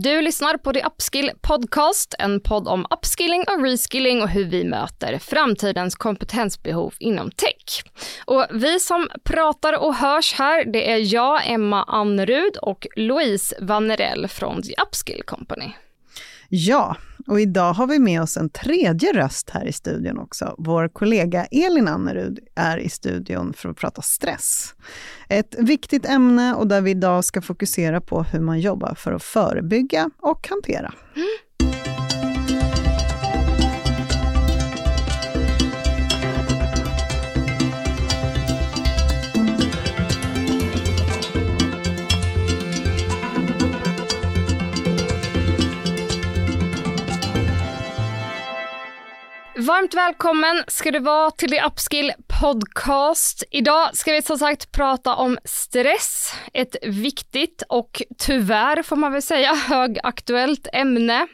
Du lyssnar på The Upskill Podcast, en podd om upskilling och reskilling och hur vi möter framtidens kompetensbehov inom tech. Och vi som pratar och hörs här, det är jag, Emma Annerud och Louise Vanerell från The Upskill Company. Ja, och idag har vi med oss en tredje röst här i studion också. Vår kollega Elin Annerud är i studion för att prata stress. Ett viktigt ämne och där vi idag ska fokusera på hur man jobbar för att förebygga och hantera. Mm. Varmt välkommen ska du vara till The Upskill Podcast. Idag ska vi som sagt prata om stress, ett viktigt och tyvärr får man väl säga högaktuellt ämne.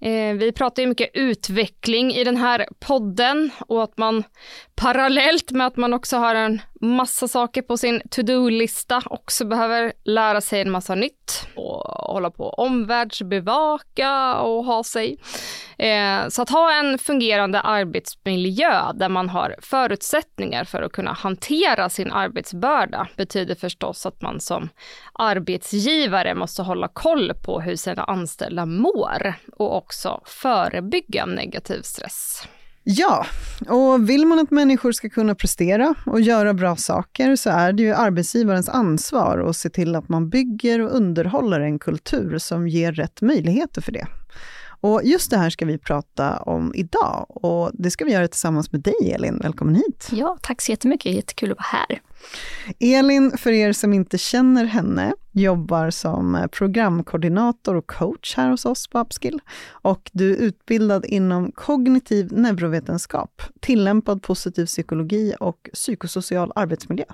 Eh, vi pratar ju mycket utveckling i den här podden och att man parallellt med att man också har en massa saker på sin to-do-lista också behöver lära sig en massa nytt och hålla på omvärldsbevaka och ha sig. Eh, så att ha en fungerande arbetsmiljö där man har förutsättningar för att kunna hantera sin arbetsbörda betyder förstås att man som arbetsgivare måste hålla koll på hur sina anställda mår och också förebygga negativ stress. Ja, och vill man att människor ska kunna prestera och göra bra saker så är det ju arbetsgivarens ansvar att se till att man bygger och underhåller en kultur som ger rätt möjligheter för det. Och just det här ska vi prata om idag och det ska vi göra tillsammans med dig Elin. Välkommen hit! Ja, tack så jättemycket. Jättekul att vara här. Elin, för er som inte känner henne, jobbar som eh, programkoordinator och coach här hos oss på Upskill. Och du är utbildad inom kognitiv neurovetenskap, tillämpad positiv psykologi och psykosocial arbetsmiljö.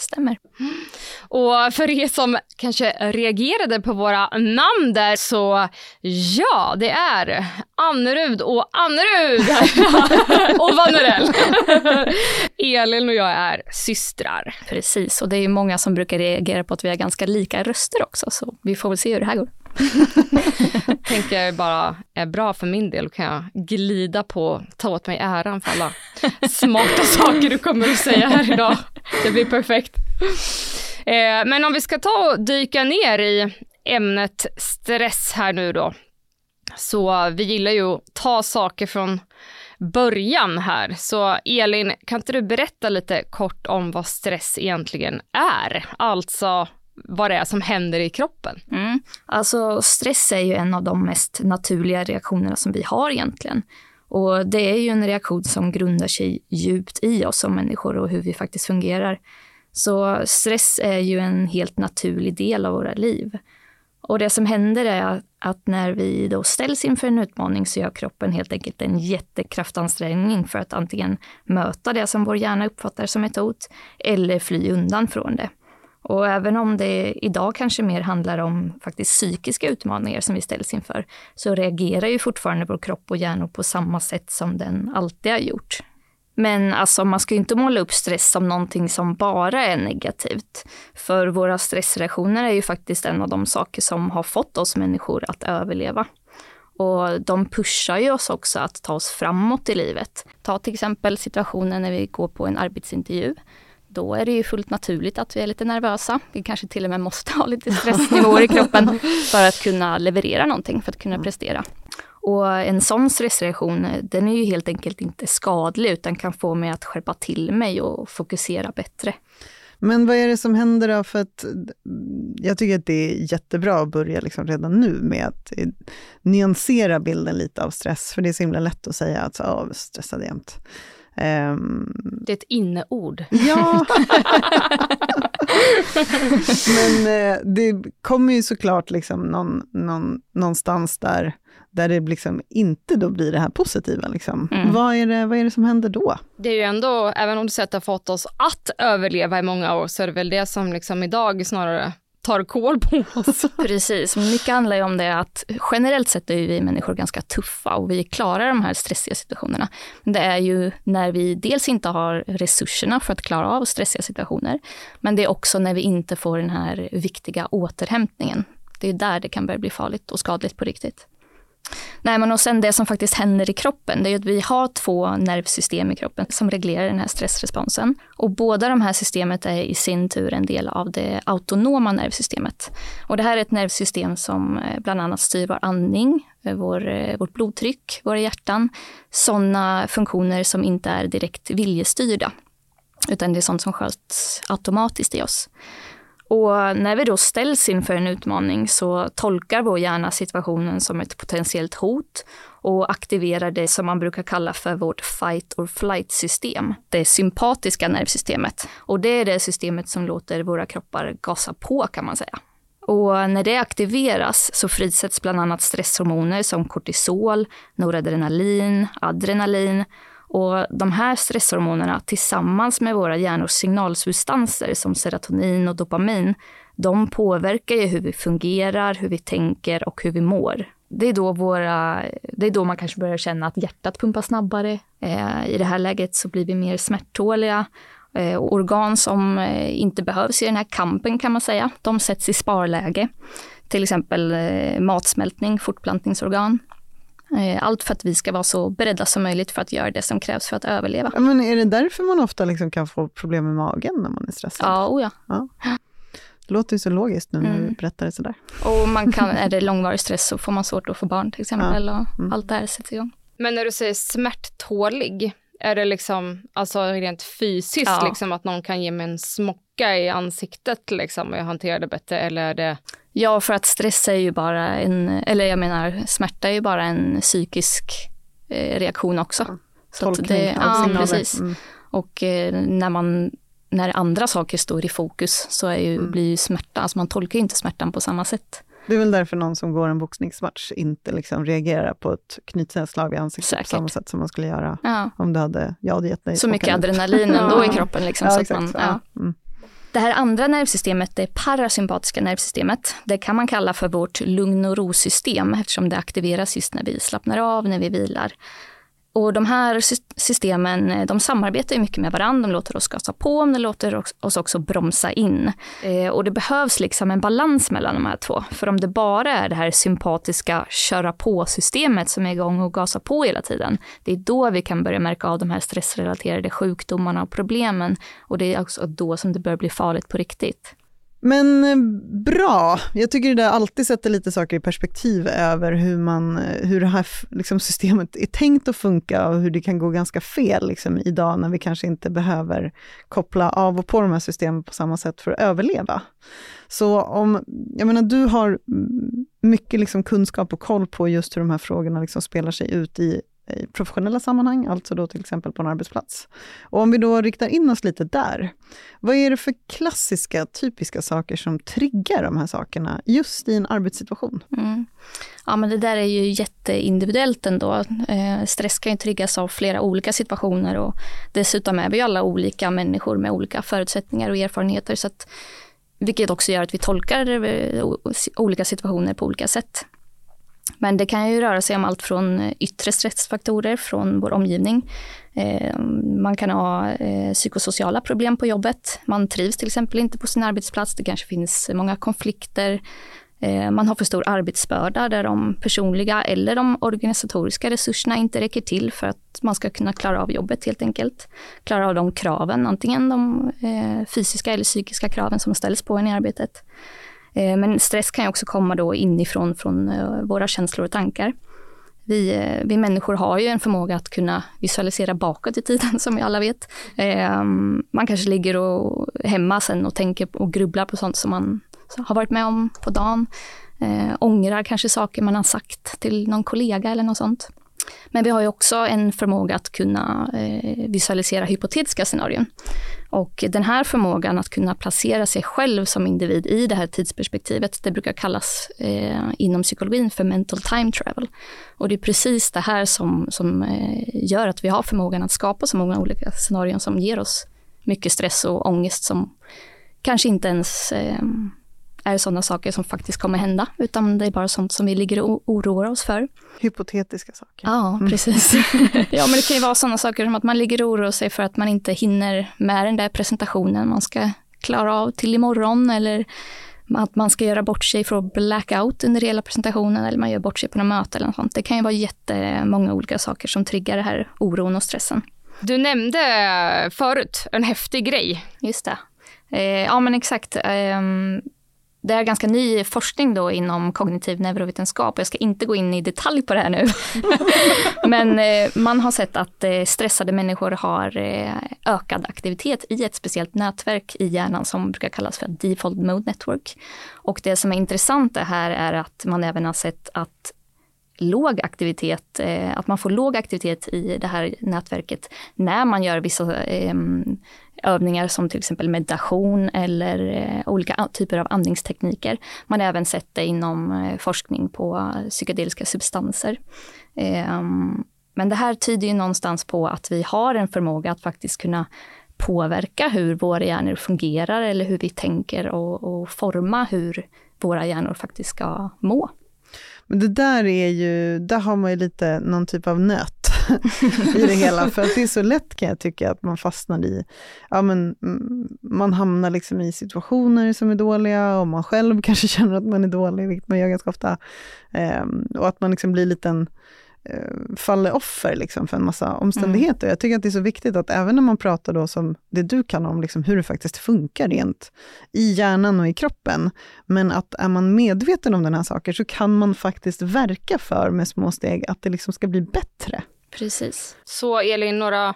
Stämmer. Och för er som kanske reagerade på våra namn där så ja, det är Annerud och Annerud och Vannerell. Elin och jag är systrar. Precis, och det är många som brukar reagera på att vi har ganska lika röster också, så vi får väl se hur det här går. tänker jag bara är bra för min del, kan jag glida på, ta åt mig äran för alla smarta saker du kommer att säga här idag. Det blir perfekt. Eh, men om vi ska ta och dyka ner i ämnet stress här nu då. Så vi gillar ju att ta saker från början här. Så Elin, kan inte du berätta lite kort om vad stress egentligen är? Alltså vad det är som händer i kroppen. Mm. Alltså stress är ju en av de mest naturliga reaktionerna som vi har egentligen. Och det är ju en reaktion som grundar sig djupt i oss som människor och hur vi faktiskt fungerar. Så stress är ju en helt naturlig del av våra liv. Och det som händer är att när vi då ställs inför en utmaning så gör kroppen helt enkelt en jättekraftansträngning för att antingen möta det som vår hjärna uppfattar som ett hot eller fly undan från det. Och även om det idag kanske mer handlar om faktiskt psykiska utmaningar som vi ställs inför, så reagerar ju fortfarande vår kropp och hjärna på samma sätt som den alltid har gjort. Men alltså, man ska ju inte måla upp stress som någonting som bara är negativt. För våra stressreaktioner är ju faktiskt en av de saker som har fått oss människor att överleva. Och de pushar ju oss också att ta oss framåt i livet. Ta till exempel situationen när vi går på en arbetsintervju då är det ju fullt naturligt att vi är lite nervösa. Vi kanske till och med måste ha lite stressnivåer i kroppen för att kunna leverera någonting, för att kunna prestera. Och en sån stressreaktion, den är ju helt enkelt inte skadlig, utan kan få mig att skärpa till mig och fokusera bättre. Men vad är det som händer då? För att jag tycker att det är jättebra att börja liksom redan nu med att nyansera bilden lite av stress, för det är så himla lätt att säga att är stressad jämt. Um, det är ett inneord. Ja. Men eh, det kommer ju såklart liksom någon, någon, någonstans där, där det liksom inte då blir det här positiva. Liksom. Mm. Vad, är det, vad är det som händer då? Det är ju ändå, även om du säger att det har fått oss att överleva i många år, så är det väl det som liksom idag snarare tar koll på oss. Precis, mycket handlar ju om det att generellt sett är vi människor ganska tuffa och vi klarar de här stressiga situationerna. Det är ju när vi dels inte har resurserna för att klara av stressiga situationer, men det är också när vi inte får den här viktiga återhämtningen. Det är där det kan börja bli farligt och skadligt på riktigt. Nej, men och sen det som faktiskt händer i kroppen, det är att vi har två nervsystem i kroppen som reglerar den här stressresponsen. Och båda de här systemet är i sin tur en del av det autonoma nervsystemet. Och det här är ett nervsystem som eh, bland annat styr vår andning, eh, vår, eh, vårt blodtryck, våra hjärtan. Sådana funktioner som inte är direkt viljestyrda, utan det är sånt som sköts automatiskt i oss. Och när vi då ställs inför en utmaning så tolkar vår hjärna situationen som ett potentiellt hot och aktiverar det som man brukar kalla för vårt fight or flight system. Det sympatiska nervsystemet. Och det är det systemet som låter våra kroppar gasa på kan man säga. Och när det aktiveras så frisätts bland annat stresshormoner som kortisol, noradrenalin, adrenalin och de här stresshormonerna tillsammans med våra hjärnors signalsubstanser som serotonin och dopamin, de påverkar ju hur vi fungerar, hur vi tänker och hur vi mår. Det är då, våra, det är då man kanske börjar känna att hjärtat pumpar snabbare. Eh, I det här läget så blir vi mer smärttåliga. Eh, organ som eh, inte behövs i den här kampen kan man säga, de sätts i sparläge. Till exempel eh, matsmältning, fortplantningsorgan. Eh, allt för att vi ska vara så beredda som möjligt för att göra det som krävs för att överleva. men är det därför man ofta liksom kan få problem med magen när man är stressad? Ja, oh ja. ja. Det låter ju så logiskt nu när mm. du berättar det sådär. Och man kan, är det långvarig stress så får man svårt att få barn till exempel ja. och mm. allt det här sätts igång. Men när du säger smärttålig, är det liksom alltså rent fysiskt ja. liksom att någon kan ge mig en smocka i ansiktet liksom och jag hanterar det bättre eller är det Ja, för att stress är ju bara en, eller jag menar smärta är ju bara en psykisk eh, reaktion också. Ja, så tolkning det, ja, precis. Mm. Och eh, när man när andra saker står i fokus så är ju, mm. blir ju smärta, alltså man tolkar ju inte smärtan på samma sätt. Det är väl därför någon som går en boxningsmatch inte liksom reagerar på ett knytnävsslag i ansiktet Säkert. på samma sätt som man skulle göra ja. om du hade, jag hade gett dig Så mycket adrenalin ändå i kroppen. Liksom, så exakt, man, ja. Mm. Det här andra nervsystemet, det parasympatiska nervsystemet, det kan man kalla för vårt lugn och ro-system eftersom det aktiveras just när vi slappnar av, när vi vilar. Och de här systemen eh, de samarbetar mycket med varandra. De låter oss gasa på, men de låter oss också bromsa in. Eh, och det behövs liksom en balans mellan de här två. För om det bara är det här sympatiska köra på-systemet som är igång och gasar på hela tiden, det är då vi kan börja märka av de här stressrelaterade sjukdomarna och problemen. Och det är också då som det börjar bli farligt på riktigt. Men eh, bra, jag tycker det där alltid sätter lite saker i perspektiv över hur, man, eh, hur det här liksom, systemet är tänkt att funka och hur det kan gå ganska fel liksom, idag när vi kanske inte behöver koppla av och på de här systemen på samma sätt för att överleva. Så om, jag menar du har mycket liksom kunskap och koll på just hur de här frågorna liksom spelar sig ut i i professionella sammanhang, alltså då till exempel på en arbetsplats. Och om vi då riktar in oss lite där, vad är det för klassiska, typiska saker som triggar de här sakerna just i en arbetssituation? Mm. Ja, men det där är ju jätteindividuellt ändå. Eh, stress kan ju triggas av flera olika situationer och dessutom är vi alla olika människor med olika förutsättningar och erfarenheter, så att, vilket också gör att vi tolkar eh, olika situationer på olika sätt. Men det kan ju röra sig om allt från eh, yttre stressfaktorer från vår omgivning. Eh, man kan ha eh, psykosociala problem på jobbet. Man trivs till exempel inte på sin arbetsplats. Det kanske finns många konflikter. Man har för stor arbetsbörda där de personliga eller de organisatoriska resurserna inte räcker till för att man ska kunna klara av jobbet helt enkelt. Klara av de kraven, antingen de fysiska eller psykiska kraven som ställs på en i arbetet. Eh, men stress kan ju också komma då inifrån från eh, våra känslor och tankar. Vi, eh, vi människor har ju en förmåga att kunna visualisera bakåt i tiden, som vi alla vet. Man kanske ligger och, hemma sen och tänker och grubblar på sånt som man har varit med om på dagen. ångrar kanske saker man har sagt till någon kollega eller något sånt. Men vi har ju också en förmåga att kunna eh, visualisera hypotetiska scenarion. Och den här förmågan att kunna placera sig själv som individ i det här tidsperspektivet, det brukar kallas eh, inom psykologin för mental time travel. Och det är precis det här som, som eh, gör att vi har förmågan att skapa så många olika scenarion som ger oss mycket stress och ångest som kanske inte ens eh, är sådana saker som faktiskt kommer hända, utan det är bara sånt som vi ligger och oroar oss för. Hypotetiska saker. Ja, mm. precis. ja, men det kan ju vara sådana saker som att man ligger och oroar sig för att man inte hinner med den där presentationen man ska klara av till imorgon, eller att man ska göra bort sig från blackout under hela presentationen eller man gör bort sig på något möte eller något sånt. Det kan ju vara jättemånga olika saker som triggar det här oron och stressen. Du nämnde förut en häftig grej. Just det. Eh, ja men exakt. Eh, det är ganska ny forskning då inom kognitiv neurovetenskap. och Jag ska inte gå in i detalj på det här nu. Men eh, man har sett att eh, stressade människor har eh, ökad aktivitet i ett speciellt nätverk i hjärnan som brukar kallas för default mode network. Och det som är intressant det här är att man även har sett att låg aktivitet, eh, att man får låg aktivitet i det här nätverket när man gör vissa ehm, övningar som till exempel meditation eller eh, olika typer av andningstekniker. Man har även sett det inom eh, forskning på psykedeliska substanser. Ehm, men det här tyder ju någonstans på att vi har en förmåga att faktiskt kunna påverka hur våra hjärnor fungerar eller hur vi tänker och, och forma hur våra hjärnor faktiskt ska må. Men det där är ju, där har man ju lite någon typ av nöt i det hela, för att det är så lätt kan jag tycka att man fastnar i, ja men mm, man hamnar liksom i situationer som är dåliga och man själv kanske känner att man är dålig, vilket man gör ganska ofta. Ehm, och att man liksom blir liten en faller offer liksom för en massa omständigheter. Mm. Jag tycker att det är så viktigt att även när man pratar då som det du kan om, liksom hur det faktiskt funkar rent i hjärnan och i kroppen, men att är man medveten om den här saker så kan man faktiskt verka för med små steg att det liksom ska bli bättre. Precis. Så Elin, några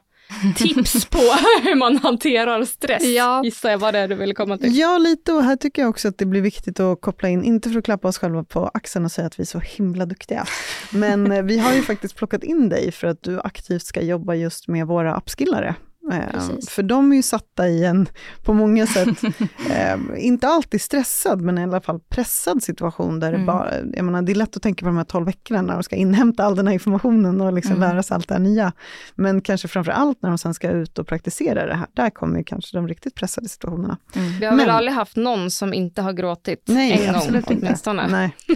tips på hur man hanterar stress, ja. gissar jag vad det är du vill komma till. Ja, lite och här tycker jag också att det blir viktigt att koppla in, inte för att klappa oss själva på axeln och säga att vi är så himla duktiga, men eh, vi har ju faktiskt plockat in dig för att du aktivt ska jobba just med våra appskillare Precis. För de är ju satta i en, på många sätt, eh, inte alltid stressad, men i alla fall pressad situation där mm. det bara, jag menar det är lätt att tänka på de här 12 veckorna när de ska inhämta all den här informationen och liksom mm. lära sig allt det här nya. Men kanske framför allt när de sen ska ut och praktisera det här, där kommer kanske de riktigt pressade situationerna. Mm. Vi har men, väl aldrig haft någon som inte har gråtit nej, en absolut gång åtminstone. Inte. Nej.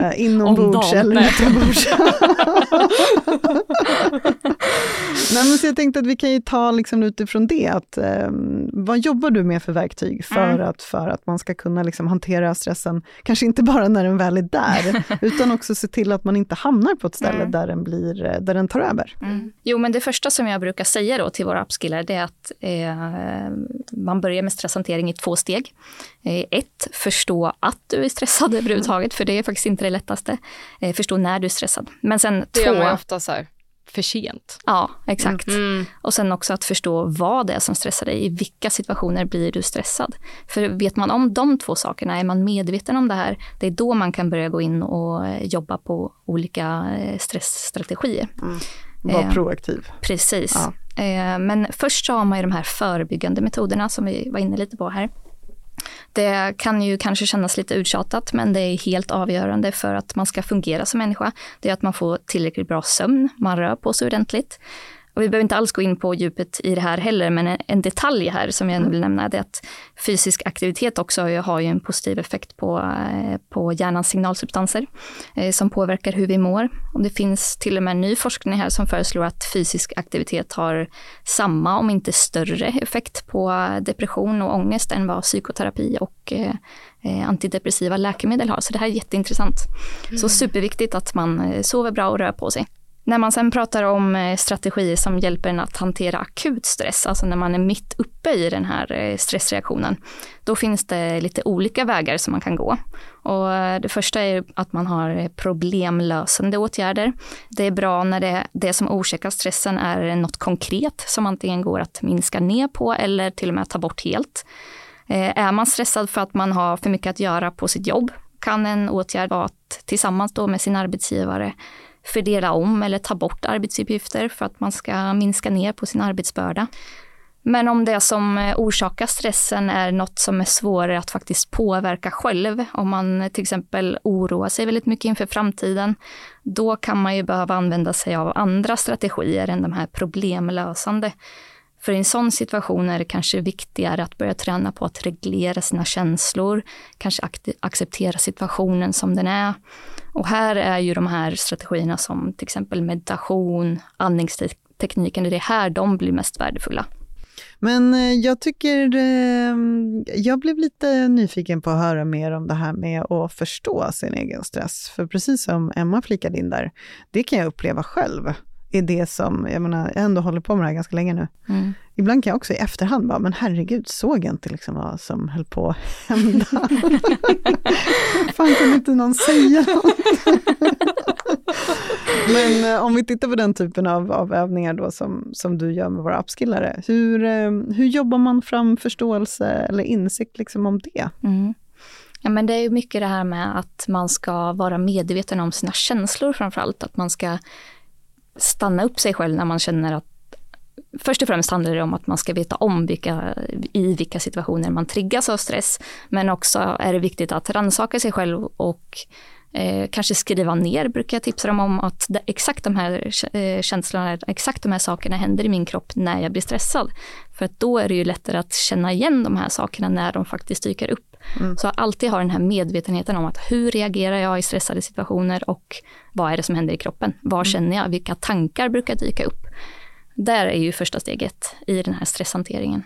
Eh, inombords eller utombords. nej, men så jag tänkte att vi kan ju ta liksom utifrån det, att, eh, vad jobbar du med för verktyg för, mm. att, för att man ska kunna liksom hantera stressen, kanske inte bara när den väl är där, utan också se till att man inte hamnar på ett ställe mm. där, den blir, eh, där den tar över? Mm. Jo, men det första som jag brukar säga då till våra upskillar, det är att eh, man börjar med stresshantering i två steg. Eh, ett, förstå att du är stressad överhuvudtaget, för det är faktiskt inte det lättaste. Eh, förstå när du är stressad. Men sen det två... gör man ju ofta så här för sent. Ja, exakt. Mm. Och sen också att förstå vad det är som stressar dig. I vilka situationer blir du stressad? För vet man om de två sakerna, är man medveten om det här, det är då man kan börja gå in och eh, jobba på olika eh, stressstrategier. Mm. Var eh, proaktiv. Precis. Ja. Eh, men först så har man ju de här förebyggande metoderna som vi var inne lite på här. Det kan ju kanske kännas lite uttjatat, men det är helt avgörande för att man ska fungera som människa. Det är att man får tillräckligt bra sömn, man rör på sig ordentligt. Och vi behöver inte alls gå in på djupet i det här heller, men en detalj här som jag ändå vill nämna är att fysisk aktivitet också har ju en positiv effekt på, eh, på hjärnans signalsubstanser eh, som påverkar hur vi mår. Och det finns till och med ny forskning här som föreslår att fysisk aktivitet har samma, om inte större, effekt på depression och ångest än vad psykoterapi och eh, antidepressiva läkemedel har. Så det här är jätteintressant. Mm. Så superviktigt att man sover bra och rör på sig. När man sen pratar om eh, strategier som hjälper en att hantera akut stress, alltså när man är mitt uppe i den här eh, stressreaktionen, då finns det lite olika vägar som man kan gå. Och eh, det första är att man har problemlösande åtgärder. Det är bra när det, det som orsakar stressen är något konkret som antingen går att minska ner på eller till och med ta bort helt. Är man stressad för att man har för mycket att göra på sitt jobb kan en åtgärd vara att tillsammans då med sin arbetsgivare fördela om eller ta bort arbetsuppgifter för att man ska minska ner på sin arbetsbörda. Men om det som orsakar stressen är något som är svårare att faktiskt påverka själv, om man till exempel oroar sig väldigt mycket inför framtiden, då kan man ju behöva använda sig av andra strategier än de här problemlösande. För i en sån situation är det kanske viktigare att börja träna på att reglera sina känslor, kanske acceptera situationen som den är. Och här är ju de här strategierna som till exempel meditation, andningstekniken, det är här de blir mest värdefulla. Men eh, jag tycker, eh, jag blev lite nyfiken på att höra mer om det här med att förstå sin egen stress. För precis som Emma flikade in där, det kan jag uppleva själv är det som, jag menar, jag ändå håller på med det här ganska länge nu. Mm. Ibland kan jag också i efterhand bara, men herregud, såg jag inte liksom vad som höll på att hända? Fan, kan inte någon säga något? men eh, om vi tittar på den typen av, av övningar då som, som du gör med våra upskillare, hur, eh, hur jobbar man fram förståelse eller insikt liksom om det? Mm. Ja, men det är mycket det här med att man ska vara medveten om sina känslor framför allt, att man ska stanna upp sig själv när man känner att Först och främst handlar det om att man ska veta om vilka, i vilka situationer man triggas av stress. Men också är det viktigt att rannsaka sig själv och eh, kanske skriva ner, brukar jag tipsa dem om, att det, exakt de här eh, känslorna, exakt de här sakerna händer i min kropp när jag blir stressad. För att då är det ju lättare att känna igen de här sakerna när de faktiskt dyker upp. Mm. Så alltid ha den här medvetenheten om att hur reagerar jag i stressade situationer och vad är det som händer i kroppen? Vad mm. känner jag? Vilka tankar brukar dyka upp? Där är ju första steget i den här stresshanteringen.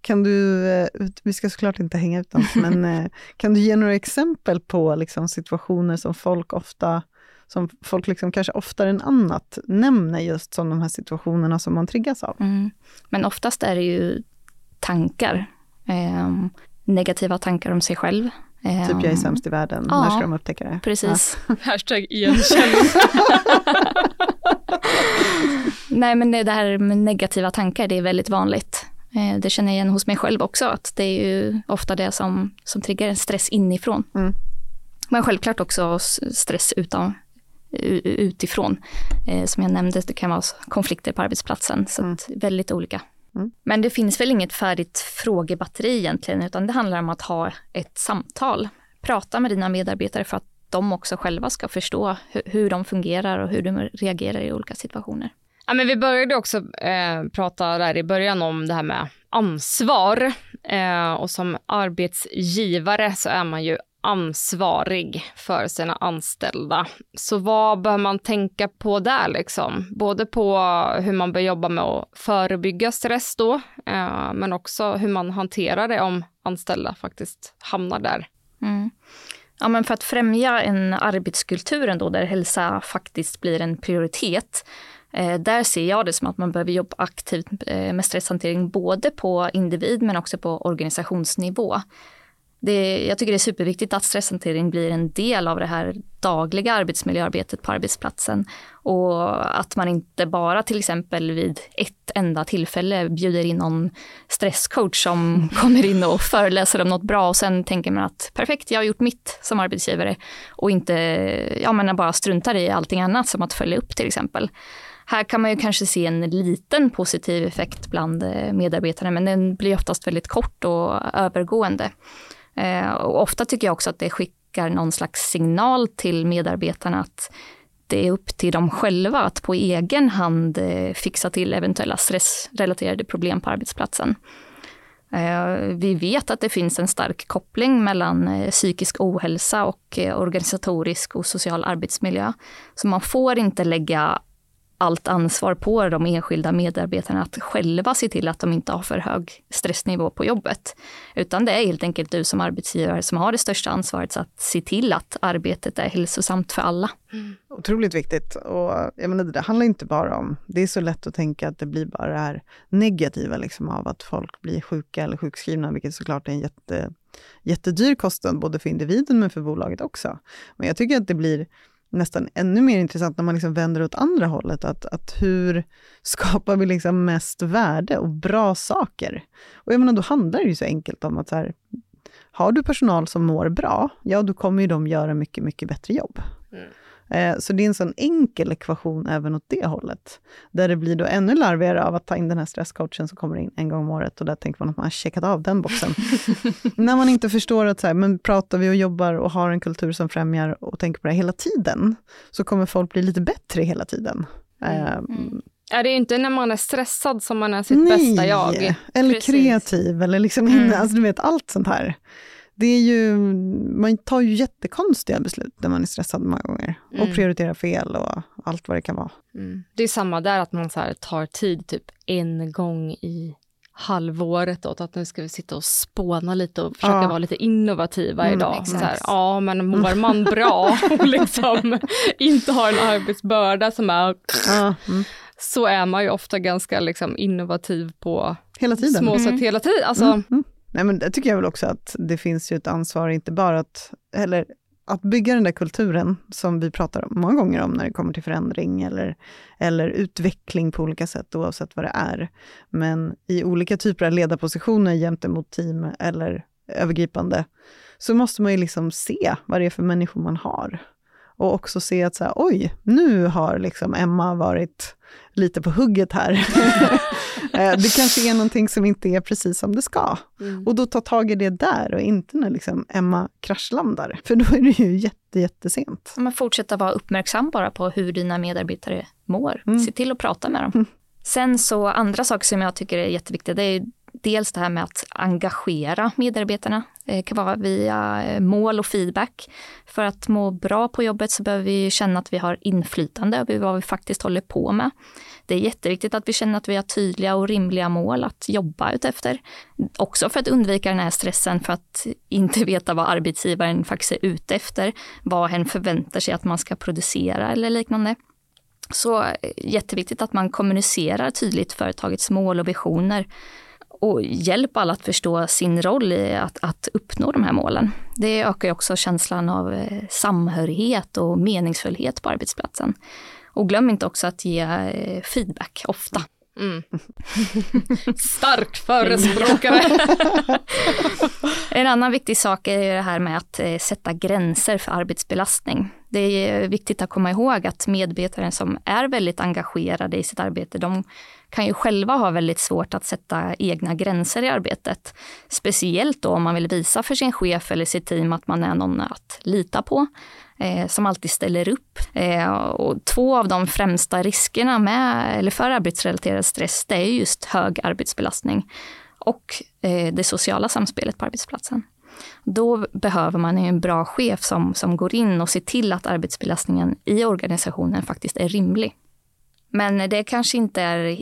Kan du, eh, vi ska såklart inte hänga ut dem, men eh, kan du ge några exempel på liksom situationer som folk ofta som folk liksom kanske oftare än annat nämner just som de här situationerna som man triggas av. Mm. Men oftast är det ju tankar. Negativa tankar om sig själv. Typ jag är ehm, sämst i världen, ja, när ska de upptäcka det? Precis. Ja. Hashtag igenkänning. Nej men det här med negativa tankar, det är väldigt vanligt. Eh, det känner jag igen hos mig själv också, att det är ju ofta det som, som triggar en stress inifrån. Mm. Men självklart också stress utan, utifrån. Eh, som jag nämnde, det kan vara konflikter på arbetsplatsen, så mm. väldigt olika. Mm. Men det finns väl inget färdigt frågebatteri egentligen, utan det handlar om att ha ett samtal. Prata med dina medarbetare för att de också själva ska förstå hur, hur de fungerar och hur de reagerar i olika situationer. Ja, men vi började också eh, prata där i början om det här med ansvar. Eh, och som arbetsgivare så är man ju ansvarig för sina anställda. Så vad bör man tänka på där liksom? Både på hur man bör jobba med att förebygga stress då, eh, men också hur man hanterar det om anställda faktiskt hamnar där. Mm. Ja, men för att främja en arbetskultur ändå, där hälsa faktiskt blir en prioritet, eh, där ser jag det som att man behöver jobba aktivt eh, med stresshantering både på individ men också på organisationsnivå det, jag tycker det är superviktigt att stresshantering blir en del av det här dagliga arbetsmiljöarbetet på arbetsplatsen. Och att man inte bara till exempel vid ett enda tillfälle bjuder in någon stresscoach som kommer in och föreläser om något bra och sen tänker man att perfekt, jag har gjort mitt som arbetsgivare och inte ja, men bara struntar i allting annat som att följa upp till exempel. Här kan man ju kanske se en liten positiv effekt bland eh, medarbetarna men den blir oftast väldigt kort och övergående. Eh, och ofta tycker jag också att det skickar någon slags signal till medarbetarna att det är upp till dem själva att på egen hand eh, fixa till eventuella stressrelaterade problem på arbetsplatsen. Eh, vi vet att det finns en stark koppling mellan eh, psykisk ohälsa och eh, organisatorisk och social arbetsmiljö. Så man får inte lägga allt ansvar på de enskilda medarbetarna att själva se till att de inte har för hög stressnivå på jobbet. Utan det är helt enkelt du som arbetsgivare som har det största ansvaret att se till att arbetet är hälsosamt för alla. Mm. Otroligt viktigt. Och jag menar, det handlar inte bara om, det är så lätt att tänka att det blir bara det här negativa liksom, av att folk blir sjuka eller sjukskrivna, vilket såklart är en jätte, jättedyr kostnad både för individen men för bolaget också. Men jag tycker att det blir nästan ännu mer intressant när man liksom vänder åt andra hållet. Att, att hur skapar vi liksom mest värde och bra saker? Och jag menar, då handlar det ju så enkelt om att så här, har du personal som mår bra, ja då kommer ju de göra mycket, mycket bättre jobb. Mm. Eh, så det är en sån enkel ekvation även åt det hållet. Där det blir då ännu larvigare av att ta in den här stresscoachen som kommer in en gång om året och där tänker man att man har checkat av den boxen. När man inte förstår att så här, men pratar vi och jobbar och har en kultur som främjar och tänker på det hela tiden, så kommer folk bli lite bättre hela tiden. Mm. Mm. Ja, det är inte när man är stressad som man är sitt Nej, bästa jag. eller Precis. kreativ, eller liksom mm. alltså du vet allt sånt här det är ju, man tar ju jättekonstiga beslut när man är stressad många gånger. Mm. Och prioriterar fel och allt vad det kan vara. Mm. Det är samma där, att man så tar tid typ en gång i halvåret åt att nu ska vi sitta och spåna lite och försöka Ja. vara lite innovativa Mm, idag. Så här, ja, men mår man bra och liksom inte har en arbetsbörda som är Ja, mm. så är man ju ofta ganska liksom innovativ på Hela tiden. små sätt hela tiden. Alltså, Mm, mm. Nej, men det tycker jag väl också att det finns ju ett ansvar, inte bara att, eller att bygga den där kulturen som vi pratar många gånger om när det kommer till förändring eller, eller utveckling på olika sätt, oavsett vad det är. Men i olika typer av ledarpositioner gentemot team eller övergripande, så måste man ju liksom se vad det är för människor man har. Och också se att så här, oj, nu har liksom Emma varit lite på hugget här. Eh, det kanske är någonting som inte är precis som det ska. mm. Och då ta tag i det där och inte när liksom Emma kraschlandar. För då är det ju jätte, jättesent. Men fortsätta vara uppmärksam bara på hur dina medarbetare mår. Mm. Se till att prata med dem. Sen så andra saker som jag tycker är jätteviktiga, det är dels det här med att engagera medarbetarna. Det kan vara via eh, mål och feedback. För att må bra på jobbet så behöver vi känna att vi har inflytande över vad vi faktiskt håller på med. Det är jätteviktigt att vi känner att vi har tydliga och rimliga mål att jobba utefter. Också för att undvika den här stressen för att inte veta vad arbetsgivaren faktiskt är ute efter, vad hen förväntar sig att man ska producera eller liknande. Så eh, jätteviktigt att man kommunicerar tydligt företagets mål och visioner och hjälp alla att förstå sin roll i att, att uppnå de här målen. Det ökar också känslan av eh, samhörighet och meningsfullhet på arbetsplatsen. Och glöm inte också att ge eh, feedback ofta. Mm. Stark förespråkare. En annan viktig sak är det här med att eh, sätta gränser för arbetsbelastning. Det är viktigt att komma ihåg att medarbetare som är väldigt engagerade i sitt arbete, de kan ju själva ha väldigt svårt att sätta egna gränser i arbetet. Speciellt då om man vill visa för sin chef eller sitt team att man är någon att lita på, eh, som alltid ställer upp. Eh, och två av de främsta riskerna med, eller för arbetsrelaterad stress, det är just hög arbetsbelastning och eh, det sociala samspelet på arbetsplatsen. Då behöver man en bra chef som, som går in och ser till att arbetsbelastningen i organisationen faktiskt är rimlig. Men det kanske inte är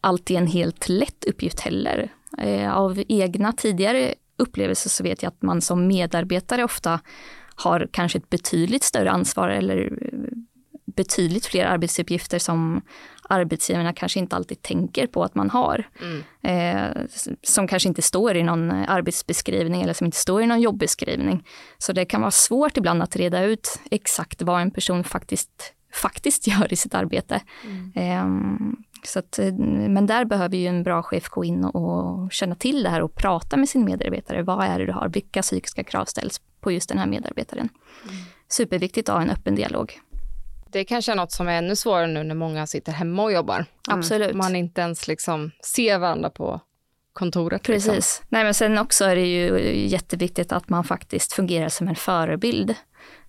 alltid en helt lätt uppgift heller. Eh, Av egna tidigare upplevelser så vet jag att man som medarbetare ofta har kanske ett betydligt större ansvar eller betydligt fler arbetsuppgifter som arbetsgivarna kanske inte alltid tänker på att man har. Mm. Eh, som kanske inte står i någon arbetsbeskrivning eller som inte står i någon jobbeskrivning. Så det kan vara svårt ibland att reda ut exakt vad en person faktiskt, faktiskt gör i sitt arbete. Eh, så att, eh, men där behöver ju en bra chef gå in och känna till det här och prata med sin medarbetare. Vad är det du har? Vilka psykiska krav ställs på just den här medarbetaren? Superviktigt att ha en öppen dialog. Det kanske är något som är ännu svårare nu när många sitter hemma och jobbar. Absolut. Man inte ens liksom ser varandra på kontoret. Precis. Liksom. Nej, men sen också är det ju jätteviktigt att man faktiskt fungerar som en förebild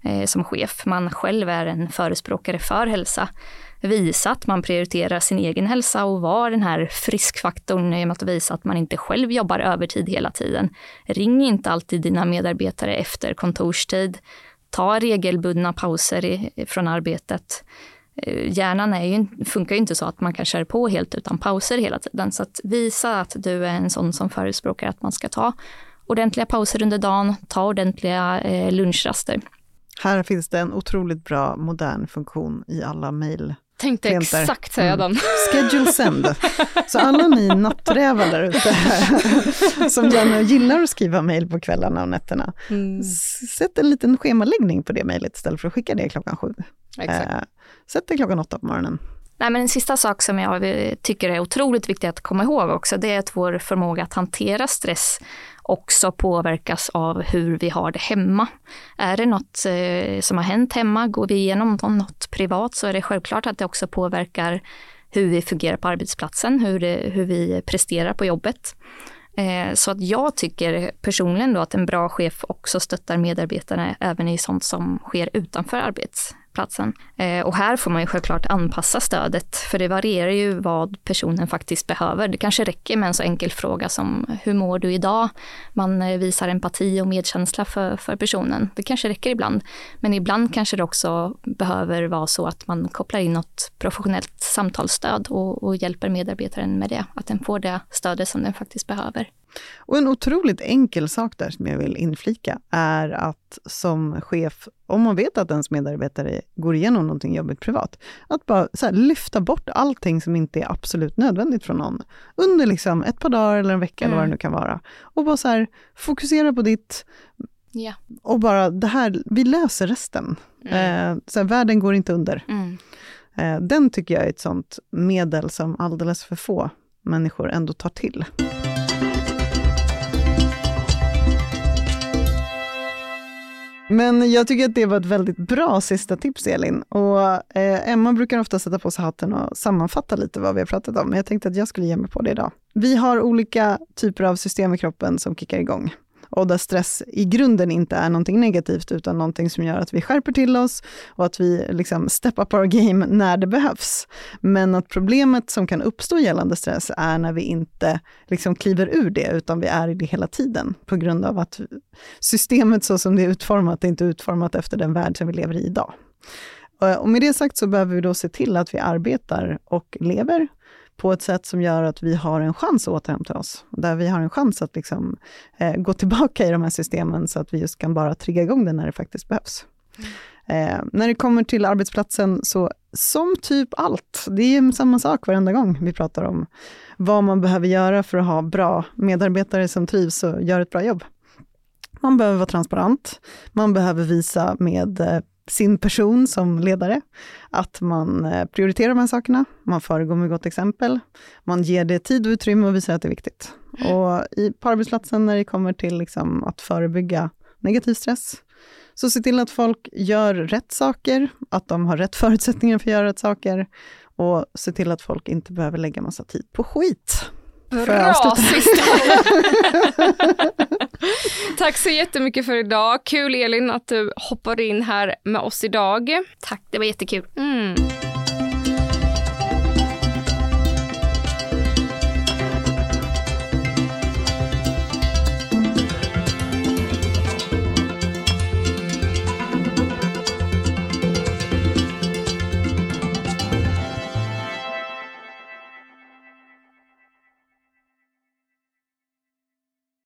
eh, som chef. Man själv är en förespråkare för hälsa. Visa att man prioriterar sin egen hälsa och vara den här friskfaktorn genom att visa att man inte själv jobbar övertid hela tiden. Ring inte alltid dina medarbetare efter kontorstid. Ta regelbundna pauser i, från arbetet. Eh, hjärnan är ju, funkar ju inte så att man kan köra på helt utan pauser hela tiden. Så att visa att du är en sån som förespråkar att man ska ta ordentliga pauser under dagen, ta ordentliga eh, lunchraster. Här finns det en otroligt bra modern funktion i alla mejl. Tänkte Klienter. exakt säga Mm. den. Schedule send. Så alla ni natträvar där ute som gärna gillar att skriva mejl på kvällarna och nätterna, Mm. sätt en liten schemaläggning på det mejlet istället för att skicka det klockan sju. Exakt. Eh, sätt det klockan åtta på morgonen. Nej, men en sista sak som jag tycker är otroligt viktig att komma ihåg också, det är att vår förmåga att hantera stress också påverkas av hur vi har det hemma. Är det något eh, som har hänt hemma, går vi igenom något, privat så är det självklart att det också påverkar hur vi fungerar på arbetsplatsen, hur, det, hur vi presterar på jobbet. Eh, så att jag tycker personligen då att en bra chef också stöttar medarbetarna även i sånt som sker utanför platsen. Eh, och här får man ju självklart anpassa stödet, för det varierar ju vad personen faktiskt behöver. Det kanske räcker med en så enkel fråga som hur mår du idag? Man eh, visar empati och medkänsla för, för personen. Det kanske räcker ibland, men ibland kanske det också behöver vara så att man kopplar in något professionellt samtalsstöd och, och hjälper medarbetaren med det, att den får det stödet som den faktiskt behöver. Och en otroligt enkel sak där som jag vill inflika är att som chef, om man vet att ens medarbetare går igenom någonting jobbigt privat, att bara här, lyfta bort allting som inte är absolut nödvändigt från någon under liksom ett par dagar eller en vecka mm. eller vad det mm. nu kan vara. Och bara så här, fokusera på ditt yeah. och bara det här, vi löser resten. Mm. Eh, så här, världen går inte under. Mm. Eh, den tycker jag är ett sånt medel som alldeles för få människor ändå tar till. Men jag tycker att det var ett väldigt bra sista tips, Elin. Och eh, Emma brukar ofta sätta på sig hatten och sammanfatta lite vad vi har pratat om, men jag tänkte att jag skulle ge mig på det idag. Vi har olika typer av system i kroppen som kickar igång och där stress i grunden inte är någonting negativt, utan någonting som gör att vi skärper till oss och att vi liksom step up our game när det behövs. Men att problemet som kan uppstå gällande stress är när vi inte liksom kliver ur det, utan vi är i det hela tiden, på grund av att systemet så som det är utformat, är inte utformat efter den värld som vi lever i idag. Och med det sagt så behöver vi då se till att vi arbetar och lever på ett sätt som gör att vi har en chans att återhämta oss. Där vi har en chans att liksom, eh, gå tillbaka i de här systemen så att vi just kan bara trigga igång det när det faktiskt behövs. Mm. Eh, när det kommer till arbetsplatsen, så som typ allt, det är samma sak varenda gång vi pratar om vad man behöver göra för att ha bra medarbetare som trivs och gör ett bra jobb. Man behöver vara transparent, man behöver visa med eh, sin person som ledare. Att man eh, prioriterar de här sakerna, man föregår med gott exempel, man ger det tid och utrymme och visar att det är viktigt. Och i, på arbetsplatsen när det kommer till liksom att förebygga negativ stress, så se till att folk gör rätt saker, att de har rätt förutsättningar för att göra rätt saker och se till att folk inte behöver lägga massa tid på skit. Bra sista! Tack så jättemycket för idag. Kul Elin att du hoppade in här med oss idag. Tack, det var jättekul. Mm.